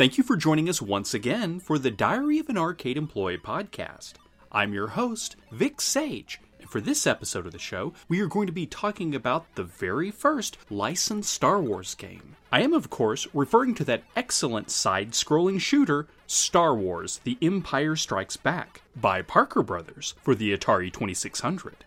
Thank you for joining us once again for the Diary of an Arcade Employee podcast. I'm your host, Vic Sage, and for this episode of the show, we are going to be talking about the very first licensed Star Wars game. I am, of course, referring to that excellent side scrolling shooter, Star Wars The Empire Strikes Back, by Parker Brothers for the Atari 2600.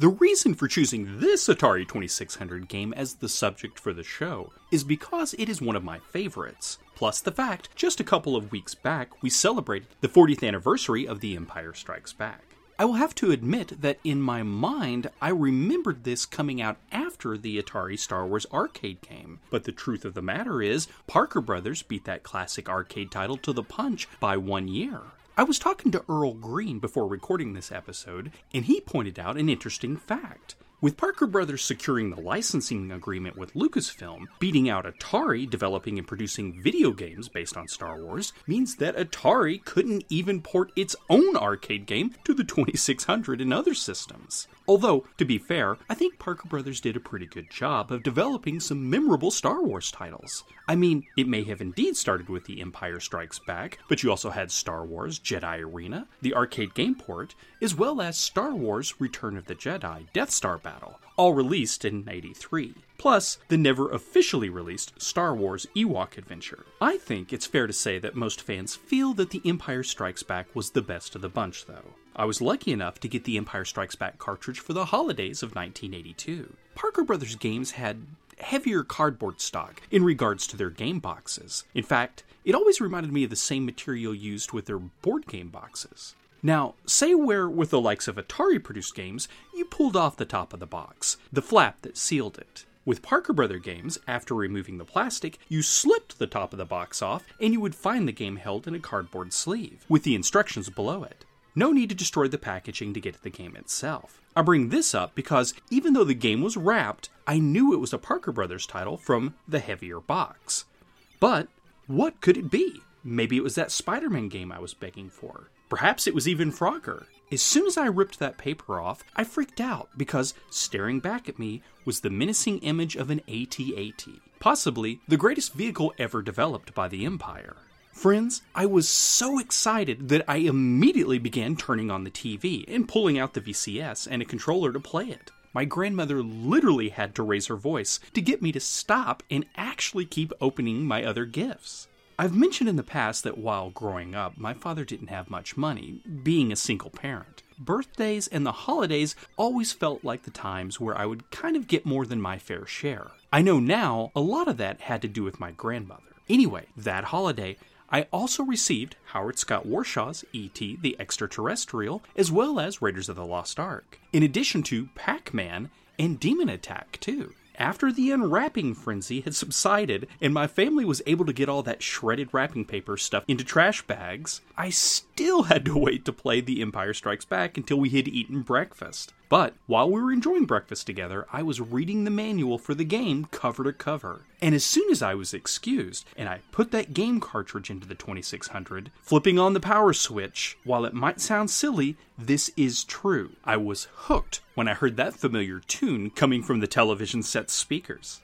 The reason for choosing this Atari 2600 game as the subject for the show is because it is one of my favorites. Plus, the fact, just a couple of weeks back, we celebrated the 40th anniversary of The Empire Strikes Back. I will have to admit that in my mind, I remembered this coming out after the Atari Star Wars arcade game. But the truth of the matter is, Parker Brothers beat that classic arcade title to the punch by one year. I was talking to Earl Green before recording this episode, and he pointed out an interesting fact. With Parker Brothers securing the licensing agreement with Lucasfilm, beating out Atari developing and producing video games based on Star Wars means that Atari couldn't even port its own arcade game to the 2600 and other systems. Although, to be fair, I think Parker Brothers did a pretty good job of developing some memorable Star Wars titles. I mean, it may have indeed started with The Empire Strikes Back, but you also had Star Wars Jedi Arena, the arcade game port, as well as Star Wars Return of the Jedi Death Star Battle, all released in 83. Plus, the never officially released Star Wars Ewok Adventure. I think it's fair to say that most fans feel that The Empire Strikes Back was the best of the bunch, though. I was lucky enough to get the Empire Strikes Back cartridge for the holidays of 1982. Parker Brothers games had heavier cardboard stock in regards to their game boxes. In fact, it always reminded me of the same material used with their board game boxes. Now, say where with the likes of Atari produced games, you pulled off the top of the box, the flap that sealed it. With Parker Brother games, after removing the plastic, you slipped the top of the box off and you would find the game held in a cardboard sleeve, with the instructions below it. No need to destroy the packaging to get to the game itself. I bring this up because even though the game was wrapped, I knew it was a Parker Brothers title from the heavier box. But what could it be? Maybe it was that Spider Man game I was begging for. Perhaps it was even Frogger. As soon as I ripped that paper off, I freaked out because staring back at me was the menacing image of an AT-AT, possibly the greatest vehicle ever developed by the Empire. Friends, I was so excited that I immediately began turning on the TV and pulling out the VCS and a controller to play it. My grandmother literally had to raise her voice to get me to stop and actually keep opening my other gifts. I've mentioned in the past that while growing up, my father didn't have much money, being a single parent. Birthdays and the holidays always felt like the times where I would kind of get more than my fair share. I know now a lot of that had to do with my grandmother. Anyway, that holiday, I also received Howard Scott Warshaw's E.T. the Extraterrestrial, as well as Raiders of the Lost Ark, in addition to Pac Man and Demon Attack, too. After the unwrapping frenzy had subsided and my family was able to get all that shredded wrapping paper stuff into trash bags, I still had to wait to play The Empire Strikes Back until we had eaten breakfast. But while we were enjoying breakfast together, I was reading the manual for the game cover to cover. And as soon as I was excused and I put that game cartridge into the 2600, flipping on the power switch, while it might sound silly, this is true. I was hooked when I heard that familiar tune coming from the television set's speakers.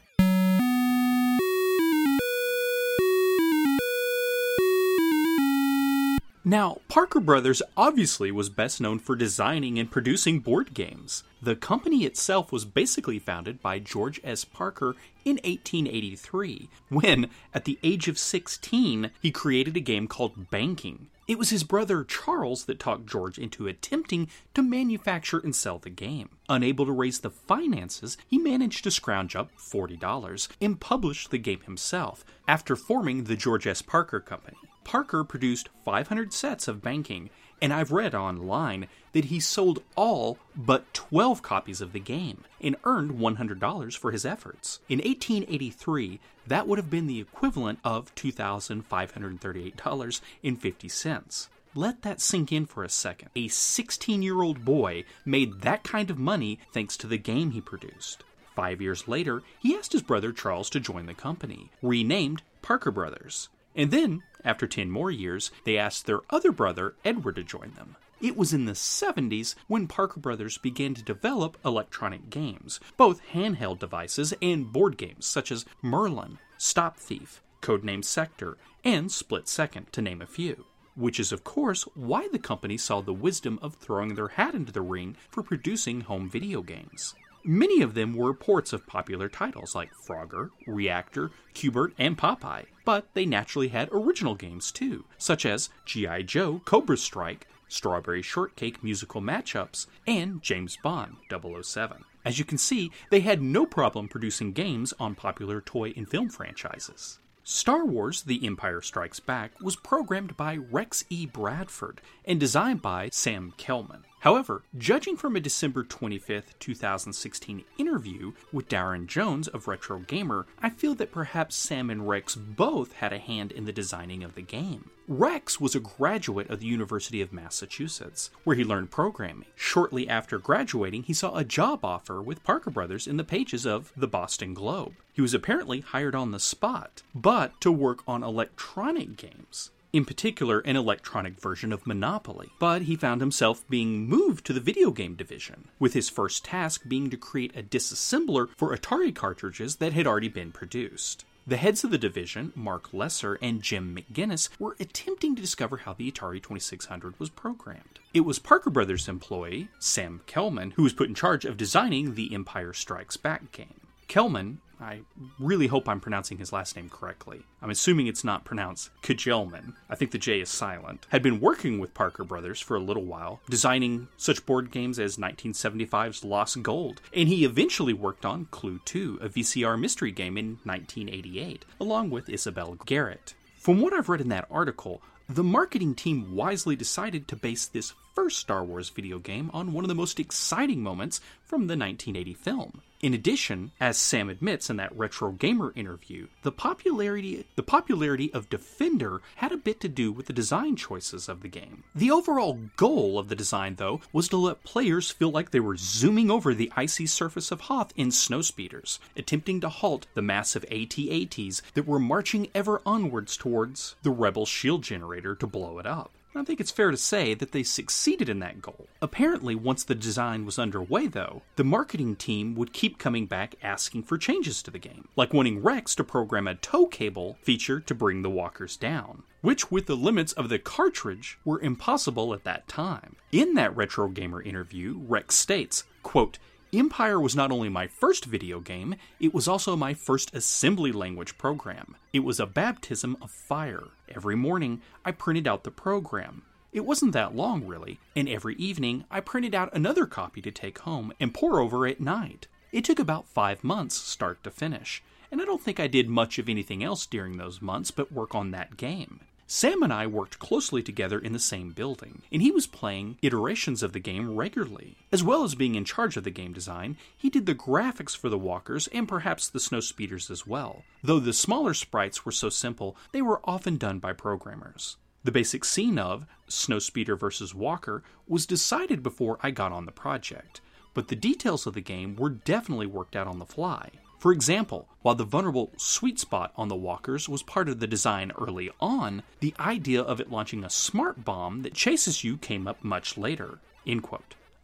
Now, Parker Brothers obviously was best known for designing and producing board games. The company itself was basically founded by George S. Parker in 1883, when, at the age of 16, he created a game called Banking. It was his brother Charles that talked George into attempting to manufacture and sell the game. Unable to raise the finances, he managed to scrounge up $40 and published the game himself after forming the George S. Parker Company. Parker produced 500 sets of banking, and I've read online that he sold all but 12 copies of the game and earned $100 for his efforts. In 1883, that would have been the equivalent of $2,538.50. Let that sink in for a second. A 16 year old boy made that kind of money thanks to the game he produced. Five years later, he asked his brother Charles to join the company, renamed Parker Brothers. And then, after 10 more years, they asked their other brother, Edward, to join them. It was in the 70s when Parker Brothers began to develop electronic games, both handheld devices and board games such as Merlin, Stop Thief, Codename Sector, and Split Second, to name a few. Which is, of course, why the company saw the wisdom of throwing their hat into the ring for producing home video games. Many of them were ports of popular titles like Frogger, Reactor, Q*bert, and Popeye, but they naturally had original games too, such as G.I. Joe, Cobra Strike, Strawberry Shortcake musical matchups, and James Bond 007. As you can see, they had no problem producing games on popular toy and film franchises. Star Wars The Empire Strikes Back was programmed by Rex E. Bradford and designed by Sam Kjellman. However, judging from a December 25th, 2016 interview with Darren Jones of Retro Gamer, I feel that perhaps Sam and Rex both had a hand in the designing of the game. Rex was a graduate of the University of Massachusetts, where he learned programming. Shortly after graduating, he saw a job offer with Parker Brothers in the pages of the Boston Globe. He was apparently hired on the spot, but to work on electronic games in particular an electronic version of Monopoly, but he found himself being moved to the video game division, with his first task being to create a disassembler for Atari cartridges that had already been produced. The heads of the division, Mark Lesser and Jim McGinnis, were attempting to discover how the Atari 2600 was programmed. It was Parker Brothers employee, Sam Kjellman, who was put in charge of designing the Empire Strikes Back game. Kjellman I really hope I'm pronouncing his last name correctly. I'm assuming it's not pronounced Kajelman. I think the J is silent. Had been working with Parker Brothers for a little while, designing such board games as 1975's Lost Gold, and he eventually worked on Clue 2, a VCR mystery game in 1988, along with Isabelle Garrett. From what I've read in that article, the marketing team wisely decided to base this first Star Wars video game on one of the most exciting moments from the 1980 film. In addition, as Sam admits in that retro gamer interview, the popularity the popularity of Defender had a bit to do with the design choices of the game. The overall goal of the design though was to let players feel like they were zooming over the icy surface of Hoth in snowspeeders, attempting to halt the massive AT-ATs that were marching ever onwards towards the rebel shield generator to blow it up. I think it's fair to say that they succeeded in that goal. Apparently, once the design was underway, though, the marketing team would keep coming back asking for changes to the game, like wanting Rex to program a tow cable feature to bring the walkers down, which, with the limits of the cartridge, were impossible at that time. In that Retro Gamer interview, Rex states, quote, Empire was not only my first video game, it was also my first assembly language program. It was a baptism of fire. Every morning, I printed out the program. It wasn't that long, really, and every evening I printed out another copy to take home and pour over at night. It took about five months, start to finish, and I don't think I did much of anything else during those months but work on that game. Sam and I worked closely together in the same building, and he was playing iterations of the game regularly. As well as being in charge of the game design, he did the graphics for the walkers and perhaps the snow speeders as well. Though the smaller sprites were so simple, they were often done by programmers. The basic scene of Snowspeeder versus Walker was decided before I got on the project, but the details of the game were definitely worked out on the fly. For example, while the vulnerable sweet spot on the walkers was part of the design early on, the idea of it launching a smart bomb that chases you came up much later.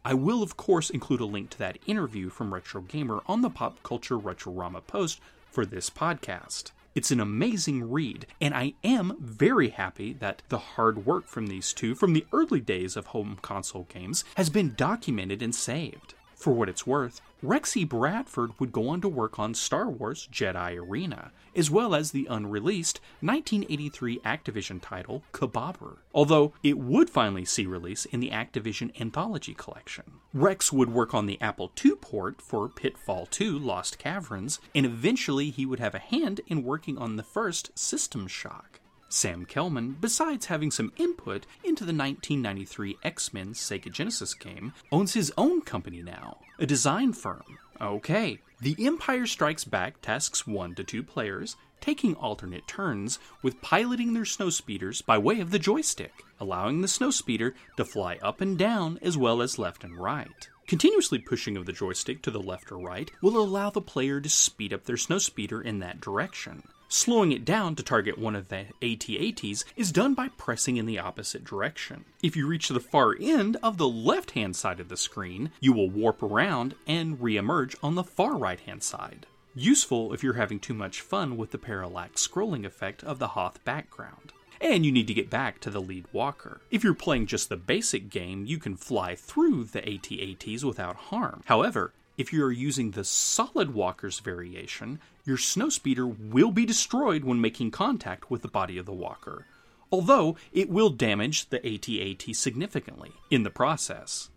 I will, of course, include a link to that interview from Retro Gamer on the Pop Culture Retrorama post for this podcast. It's an amazing read, and I am very happy that the hard work from these two from the early days of home console games has been documented and saved. For what it's worth, Rex E. Bradford would go on to work on Star Wars Jedi Arena, as well as the unreleased 1983 Activision title Kabobber, although it would finally see release in the Activision Anthology Collection. Rex would work on the Apple II port for Pitfall 2 Lost Caverns, and eventually he would have a hand in working on the first System Shock. Sam Kjellman, besides having some input into the 1993 X Men Sega Genesis game, owns his own company now, a design firm. Okay, The Empire Strikes Back tasks one to two players, taking alternate turns with piloting their snowspeeders by way of the joystick, allowing the snowspeeder to fly up and down as well as left and right. Continuously pushing of the joystick to the left or right will allow the player to speed up their snowspeeder in that direction. Slowing it down to target one of the AT-ATs is done by pressing in the opposite direction. If you reach the far end of the left hand side of the screen, you will warp around and re-emerge on the far right hand side. Useful if you're having too much fun with the parallax scrolling effect of the Hoth background and you need to get back to the lead walker. If you're playing just the basic game, you can fly through the AT-ATs without harm. However, if you are using the solid walker's variation, your snowspeeder will be destroyed when making contact with the body of the walker, although it will damage the AT-AT significantly in the process.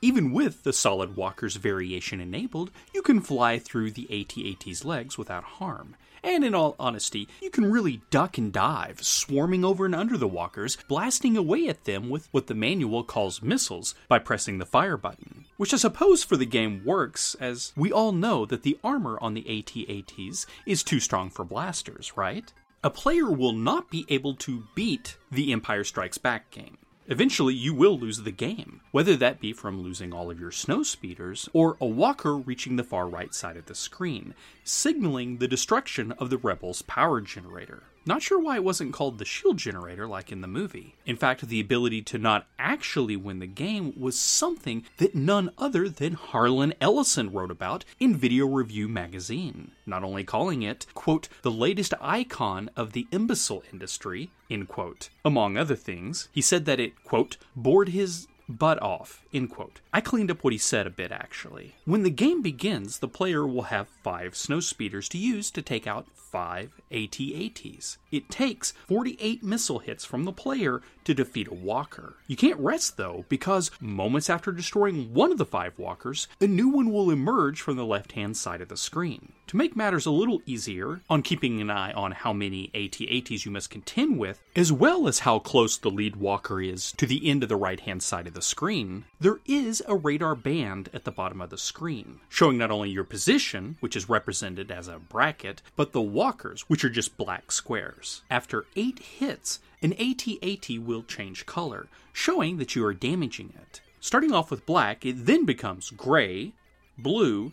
Even with the solid walker's variation enabled, you can fly through the AT-AT's legs without harm. And in all honesty, you can really duck and dive, swarming over and under the walkers, blasting away at them with what the manual calls missiles by pressing the fire button. Which I suppose for the game works, as we all know that the armor on the AT-ATs is too strong for blasters, right? A player will not be able to beat the Empire Strikes Back game. Eventually, you will lose the game, whether that be from losing all of your snow speeders or a walker reaching the far right side of the screen, signaling the destruction of the rebels' power generator. Not sure why it wasn't called the shield generator like in the movie. In fact, the ability to not actually win the game was something that none other than Harlan Ellison wrote about in Video Review magazine, not only calling it, quote, the latest icon of the imbecile industry, end quote. Among other things, he said that it, quote, bored his butt off, end quote. I cleaned up what he said a bit actually. When the game begins, the player will have five snow speeders to use to take out five AT-ATs. It takes 48 missile hits from the player to defeat a walker. You can't rest though, because moments after destroying one of the five walkers, a new one will emerge from the left hand side of the screen. To make matters a little easier on keeping an eye on how many AT-ATs you must contend with, as well as how close the lead walker is to the end of the right hand side of the screen, there is a radar band at the bottom of the screen, showing not only your position, which is represented as a bracket, but the walkers, which are just black squares. After eight hits, an AT-AT will change color, showing that you are damaging it. Starting off with black, it then becomes gray, blue,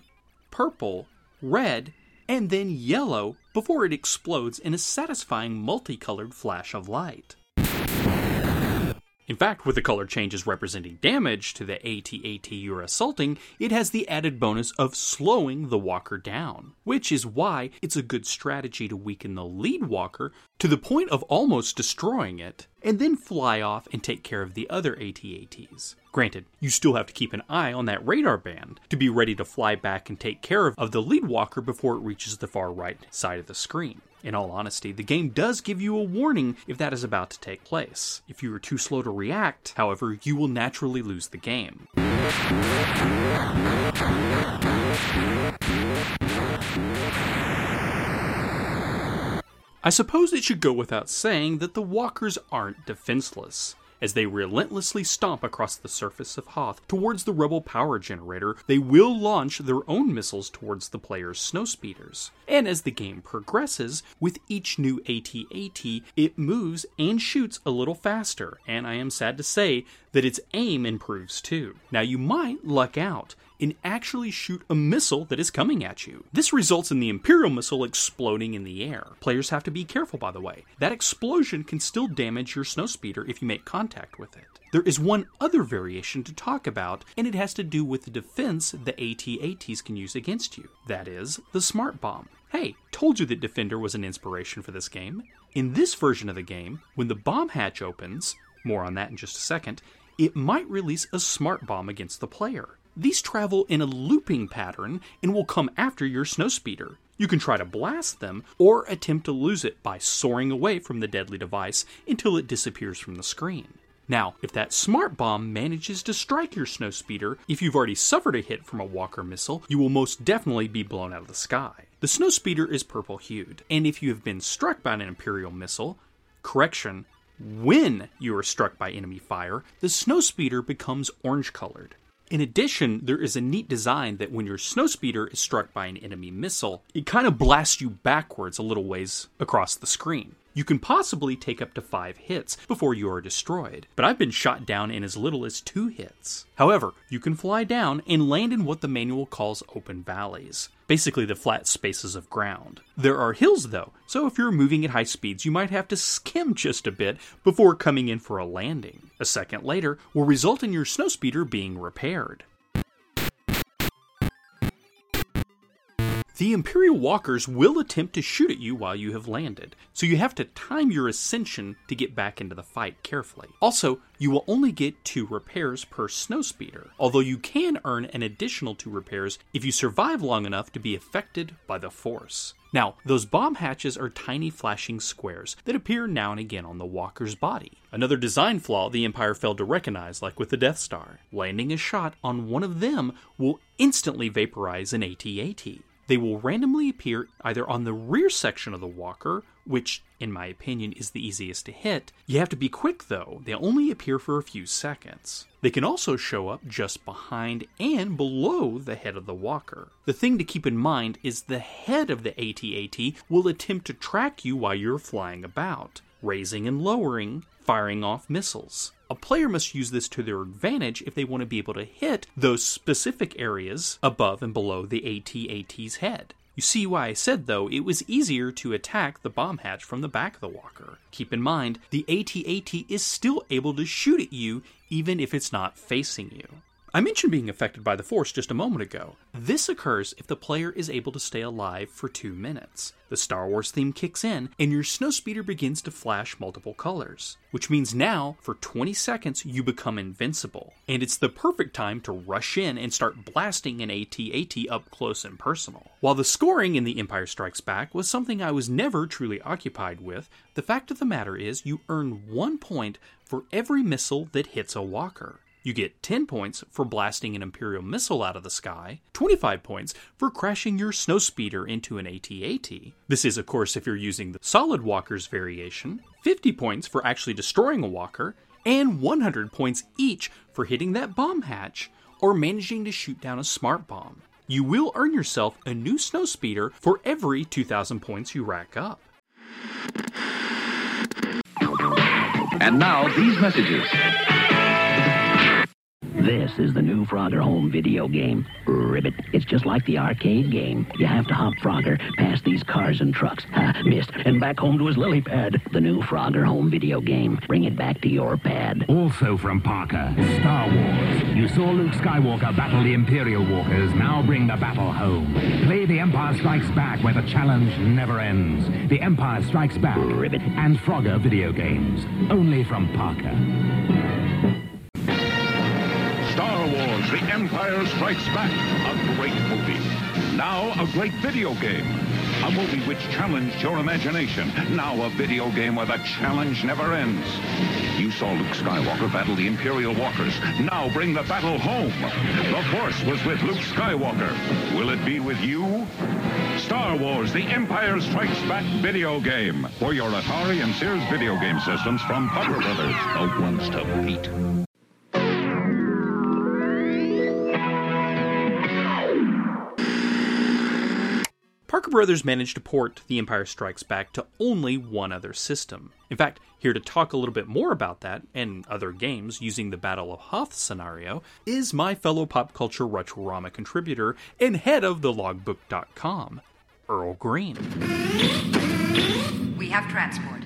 purple, red, and then yellow before it explodes in a satisfying multicolored flash of light. In fact, with the color changes representing damage to the AT-AT you're assaulting, it has the added bonus of slowing the walker down, which is why it's a good strategy to weaken the lead walker to the point of almost destroying it, and then fly off and take care of the other AT-ATs. Granted, you still have to keep an eye on that radar band to be ready to fly back and take care of the lead walker before it reaches the far right side of the screen. In all honesty, the game does give you a warning if that is about to take place. If you are too slow to react, however, you will naturally lose the game. I suppose it should go without saying that the walkers aren't defenseless. As they relentlessly stomp across the surface of Hoth towards the rebel power generator, they will launch their own missiles towards the player's snowspeeders. And as the game progresses, with each new AT-AT, it moves and shoots a little faster, and I am sad to say that its aim improves too. Now you might luck out and actually shoot a missile that is coming at you. This results in the Imperial missile exploding in the air. Players have to be careful, by the way. That explosion can still damage your snowspeeder if you make contact with it. There is one other variation to talk about, and it has to do with the defense the AT-ATs can use against you. That is, the Smart Bomb. Hey, told you that Defender was an inspiration for this game. In this version of the game, when the bomb hatch opens, more on that in just a second, it might release a smart bomb against the player. These travel in a looping pattern and will come after your snowspeeder. You can try to blast them or attempt to lose it by soaring away from the deadly device until it disappears from the screen. Now, if that smart bomb manages to strike your snowspeeder, if you've already suffered a hit from a walker missile, you will most definitely be blown out of the sky. The snowspeeder is purple hued, and if you have been struck by an Imperial missile, correction, when you are struck by enemy fire, the snowspeeder becomes orange colored. In addition, there is a neat design that when your snowspeeder is struck by an enemy missile, it kind of blasts you backwards a little ways across the screen. You can possibly take up to five hits before you are destroyed, but I've been shot down in as little as two hits. However, you can fly down and land in what the manual calls open valleys, basically the flat spaces of ground. There are hills though, so if you're moving at high speeds, you might have to skim just a bit before coming in for a landing. A second later will result in your snowspeeder being repaired. The Imperial Walkers will attempt to shoot at you while you have landed, so you have to time your ascension to get back into the fight carefully. Also, you will only get two repairs per snowspeeder, although you can earn an additional two repairs if you survive long enough to be affected by the Force. Now, those bomb hatches are tiny flashing squares that appear now and again on the walker's body. Another design flaw the Empire failed to recognize, like with the Death Star. Landing a shot on one of them will instantly vaporize an AT-AT. They will randomly appear either on the rear section of the walker, which, in my opinion, is the easiest to hit. You have to be quick though, they only appear for a few seconds. They can also show up just behind and below the head of the walker. The thing to keep in mind is the head of the AT-AT will attempt to track you while you're flying about, raising and lowering, firing off missiles. A player must use this to their advantage if they want to be able to hit those specific areas above and below the AT-AT's head. You see why I said, though, it was easier to attack the bomb hatch from the back of the walker. Keep in mind, the AT-AT is still able to shoot at you even if it's not facing you. I mentioned being affected by the Force just a moment ago. This occurs if the player is able to stay alive for two minutes. The Star Wars theme kicks in, and your snowspeeder begins to flash multiple colors, which means now, for 20 seconds, you become invincible. And it's the perfect time to rush in and start blasting an AT-AT up close and personal. While the scoring in The Empire Strikes Back was something I was never truly occupied with, the fact of the matter is you earn one point for every missile that hits a walker. You get 10 points for blasting an Imperial missile out of the sky, 25 points for crashing your snowspeeder into an AT-AT. This is, of course, if you're using the Solid Walkers variation, 50 points for actually destroying a walker, and 100 points each for hitting that bomb hatch or managing to shoot down a smart bomb. You will earn yourself a new snowspeeder for every 2,000 points you rack up. And now, these messages. This is the new Frogger Home video game. Ribbit. It's just like the arcade game. You have to hop Frogger past these cars and trucks. Ha, missed. And back home to his lily pad. The new Frogger Home video game. Bring it back to your pad. Also from Parker, Star Wars. You saw Luke Skywalker battle the Imperial Walkers. Now bring the battle home. Play The Empire Strikes Back where the challenge never ends. The Empire Strikes Back. Ribbit. And Frogger video games. Only from Parker. Empire Strikes Back, a great movie. Now a great video game. A movie which challenged your imagination. Now a video game where the challenge never ends. You saw Luke Skywalker battle the Imperial Walkers. Now bring the battle home. The Force was with Luke Skywalker. Will it be with you? Star Wars The Empire Strikes Back video game. For your Atari and Sears video game systems from Parker Brothers. The ones to beat. Parker Brothers managed to port The Empire Strikes Back to only one other system. In fact, here to talk a little bit more about that and other games using the Battle of Hoth scenario is my fellow pop culture Retrorama contributor and head of the logbook.com, Earl Green. We have transport.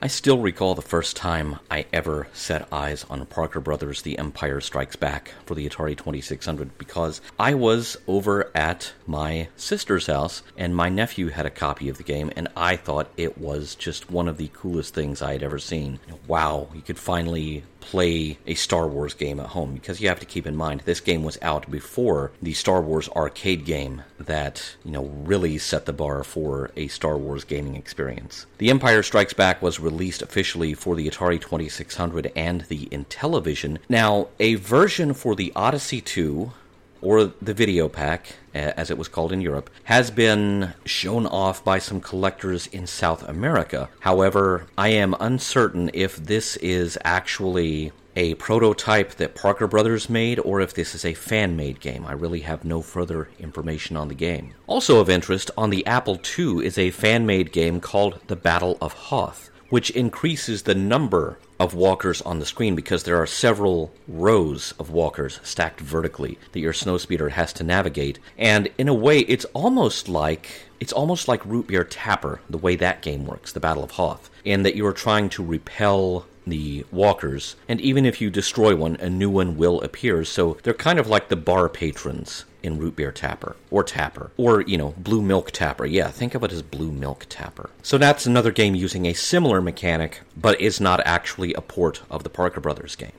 I still recall the first time I ever set eyes on Parker Brothers The Empire Strikes Back for the Atari 2600 because I was over at my sister's house and my nephew had a copy of the game and I thought it was just one of the coolest things I had ever seen. Wow, you could finally play a Star Wars game at home because you have to keep in mind this game was out before the Star Wars arcade game that, you know, really set the bar for a Star Wars gaming experience. The Empire Strikes Back was released officially for the Atari 2600 and the Intellivision. Now, a version for the Odyssey 2 or the Videopac as it was called in Europe, has been shown off by some collectors in South America. However, I am uncertain if this is actually a prototype that Parker Brothers made or if this is a fan made game. I really have no further information on the game. Also of interest, on the Apple II is a fan made game called The Battle of Hoth, which increases the number of walkers on the screen because there are several rows of walkers stacked vertically that your snowspeeder has to navigate. And in a way, it's almost like it's almost like Root Beer Tapper, the way that game works, the Battle of Hoth, in that you are trying to repel the walkers, and even if you destroy one, a new one will appear. So they're kind of like the bar patrons in Root Beer Tapper, or Tapper, or, you know, Blue Milk Tapper. Yeah, think of it as Blue Milk Tapper. So that's another game using a similar mechanic, but is not actually a port of the Parker Brothers game.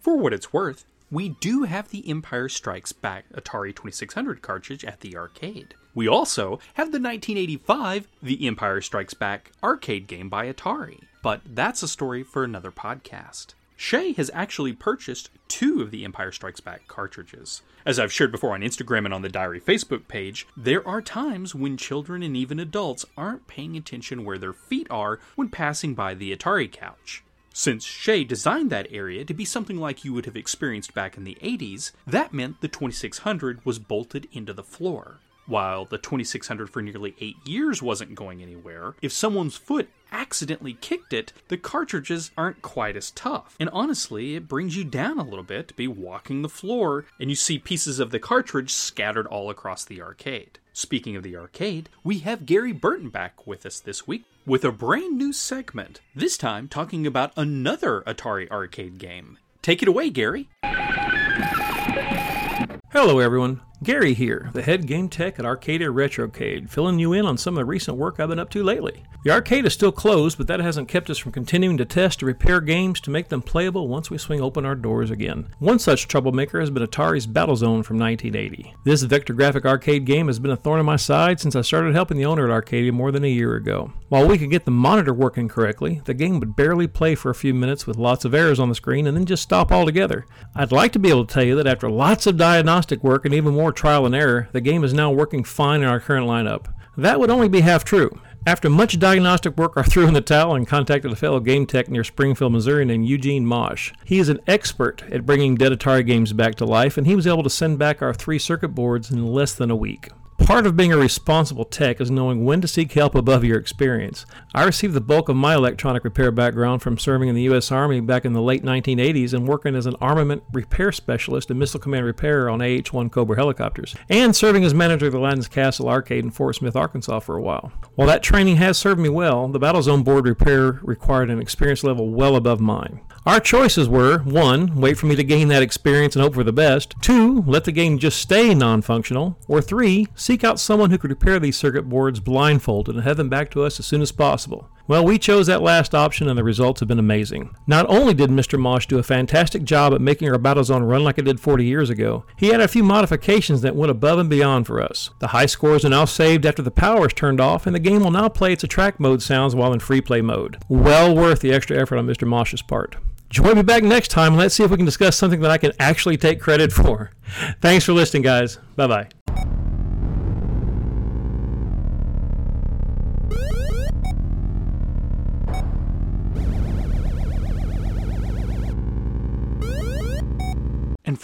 For what it's worth, we do have the Empire Strikes Back Atari 2600 cartridge at the arcade. We also have the 1985 The Empire Strikes Back arcade game by Atari. But that's a story for another podcast. Shay has actually purchased two of the Empire Strikes Back cartridges. As I've shared before on Instagram and on the Diary Facebook page, there are times when children and even adults aren't paying attention where their feet are when passing by the Atari couch. Since Shay designed that area to be something like you would have experienced back in the 80s, that meant the 2600 was bolted into the floor. While the 2600 for nearly 8 years wasn't going anywhere, if someone's foot accidentally kicked it, the cartridges aren't quite as tough. And honestly, it brings you down a little bit to be walking the floor and you see pieces of the cartridge scattered all across the arcade. Speaking of the arcade, we have Gary Burton back with us this week with a brand new segment, this time talking about another Atari arcade game. Take it away, Gary. Hello, everyone. Gary here, the head game tech at Arcadia Retrocade, filling you in on some of the recent work I've been up to lately. The arcade is still closed, but that hasn't kept us from continuing to test and repair games to make them playable once we swing open our doors again. One such troublemaker has been Atari's Battlezone from 1980. This vector graphic arcade game has been a thorn in my side since I started helping the owner at Arcadia more than a year ago. While we could get the monitor working correctly, the game would barely play for a few minutes with lots of errors on the screen and then just stop altogether. I'd like to be able to tell you that after lots of diagnostic work and even more trial and error, the game is now working fine in our current lineup. That would only be half true. After much diagnostic work, I threw in the towel and contacted a fellow game tech near Springfield, Missouri named Eugene Mosh. He is an expert at bringing dead Atari games back to life, and he was able to send back our three circuit boards in less than a week. Part of being a responsible tech is knowing when to seek help above your experience. I received the bulk of my electronic repair background from serving in the U.S. Army back in the late 1980s and working as an armament repair specialist and missile command repair on AH 1 Cobra helicopters, and serving as manager of the Aladdin's Castle Arcade in Fort Smith, Arkansas for a while. While that training has served me well, the Battlezone board repair required an experience level well above mine. Our choices were 1. Wait for me to gain that experience and hope for the best. 2. Let the game just stay non functional. Or 3. Seek out someone who could repair these circuit boards blindfolded and have them back to us as soon as possible. Well, we chose that last option and the results have been amazing. Not only did Mr. Mosh do a fantastic job at making our Battlezone run like it did 40 years ago, he had a few modifications that went above and beyond for us. The high scores are now saved after the power is turned off, and the game will now play its attract mode sounds while in free play mode. Well worth the extra effort on Mr. Mosh's part. Join me back next time and let's see if we can discuss something that I can actually take credit for. Thanks for listening, guys. Bye bye.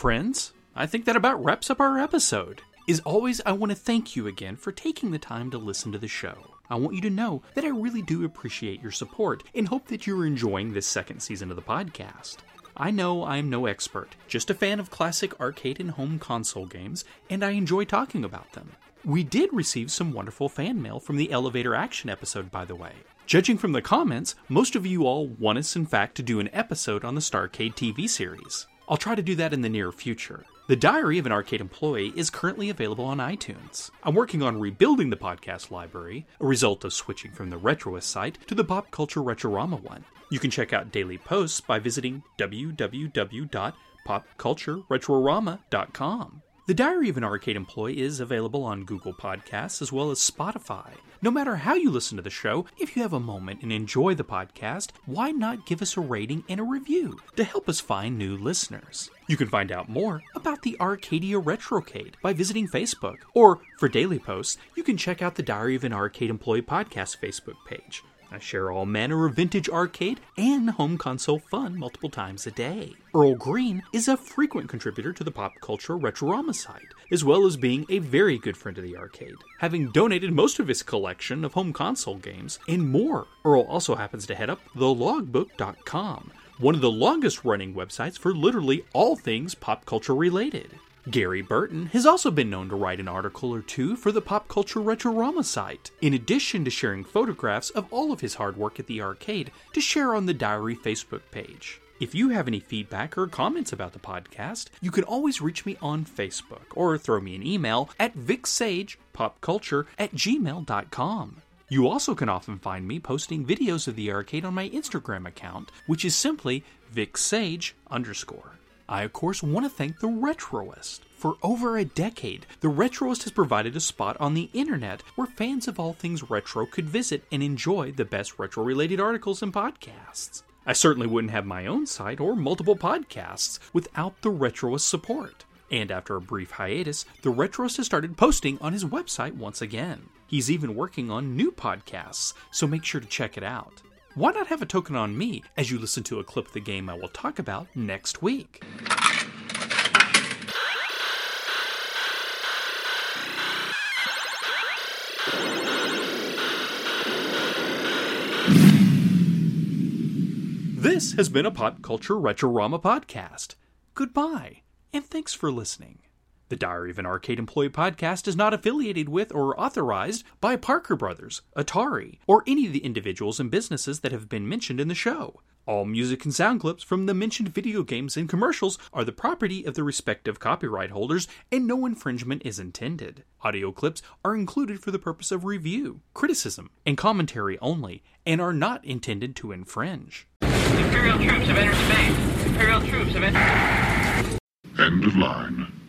Friends, I think that about wraps up our episode. As always, I want to thank you again for taking the time to listen to the show. I want you to know that I really do appreciate your support and hope that you're enjoying this second season of the podcast. I know I'm no expert, just a fan of classic arcade and home console games, and I enjoy talking about them. We did receive some wonderful fan mail from the Elevator Action episode, by the way. Judging from the comments, most of you all want us, in fact, to do an episode on the Starcade TV series. I'll try to do that in the near future. The Diary of an Arcade Employee is currently available on iTunes. I'm working on rebuilding the podcast library, a result of switching from the Retroist site to the Pop Culture Retrorama one. You can check out daily posts by visiting www.popcultureretrorama.com. The Diary of an Arcade Employee is available on Google Podcasts as well as Spotify. No matter how you listen to the show, if you have a moment and enjoy the podcast, why not give us a rating and a review to help us find new listeners? You can find out more about the Arcadia Retrocade by visiting Facebook, or for daily posts, you can check out the Diary of an Arcade Employee podcast Facebook page. I share all manner of vintage arcade and home console fun multiple times a day. Earl Green is a frequent contributor to the Pop Culture Retrorama site, as well as being a very good friend of the arcade, having donated most of his collection of home console games and more. Earl also happens to head up thelogbook.com, one of the longest running websites for literally all things pop culture related. Gary Burton has also been known to write an article or two for the Pop Culture Retrorama site, in addition to sharing photographs of all of his hard work at the arcade to share on the Diary Facebook page. If you have any feedback or comments about the podcast, you can always reach me on Facebook or throw me an email at vicsagepopculture at gmail.com. You also can often find me posting videos of the arcade on my Instagram account, which is simply vicsage underscore. I, of course, want to thank The Retroist. For over a decade, The Retroist has provided a spot on the internet where fans of all things retro could visit and enjoy the best retro related articles and podcasts. I certainly wouldn't have my own site or multiple podcasts without The Retroist support. And after a brief hiatus, The Retroist has started posting on his website once again. He's even working on new podcasts, so make sure to check it out. Why not have a token on me as you listen to a clip of the game I will talk about next week? This has been a Pop Culture Retrorama podcast. Goodbye, and thanks for listening. The Diary of an Arcade Employee podcast is not affiliated with or authorized by Parker Brothers, Atari, or any of the individuals and businesses that have been mentioned in the show. All music and sound clips from the mentioned video games and commercials are the property of the respective copyright holders, and no infringement is intended. Audio clips are included for the purpose of review, criticism, and commentary only, and are not intended to infringe. Imperial troops have entered space. Imperial troops have entered. End of line.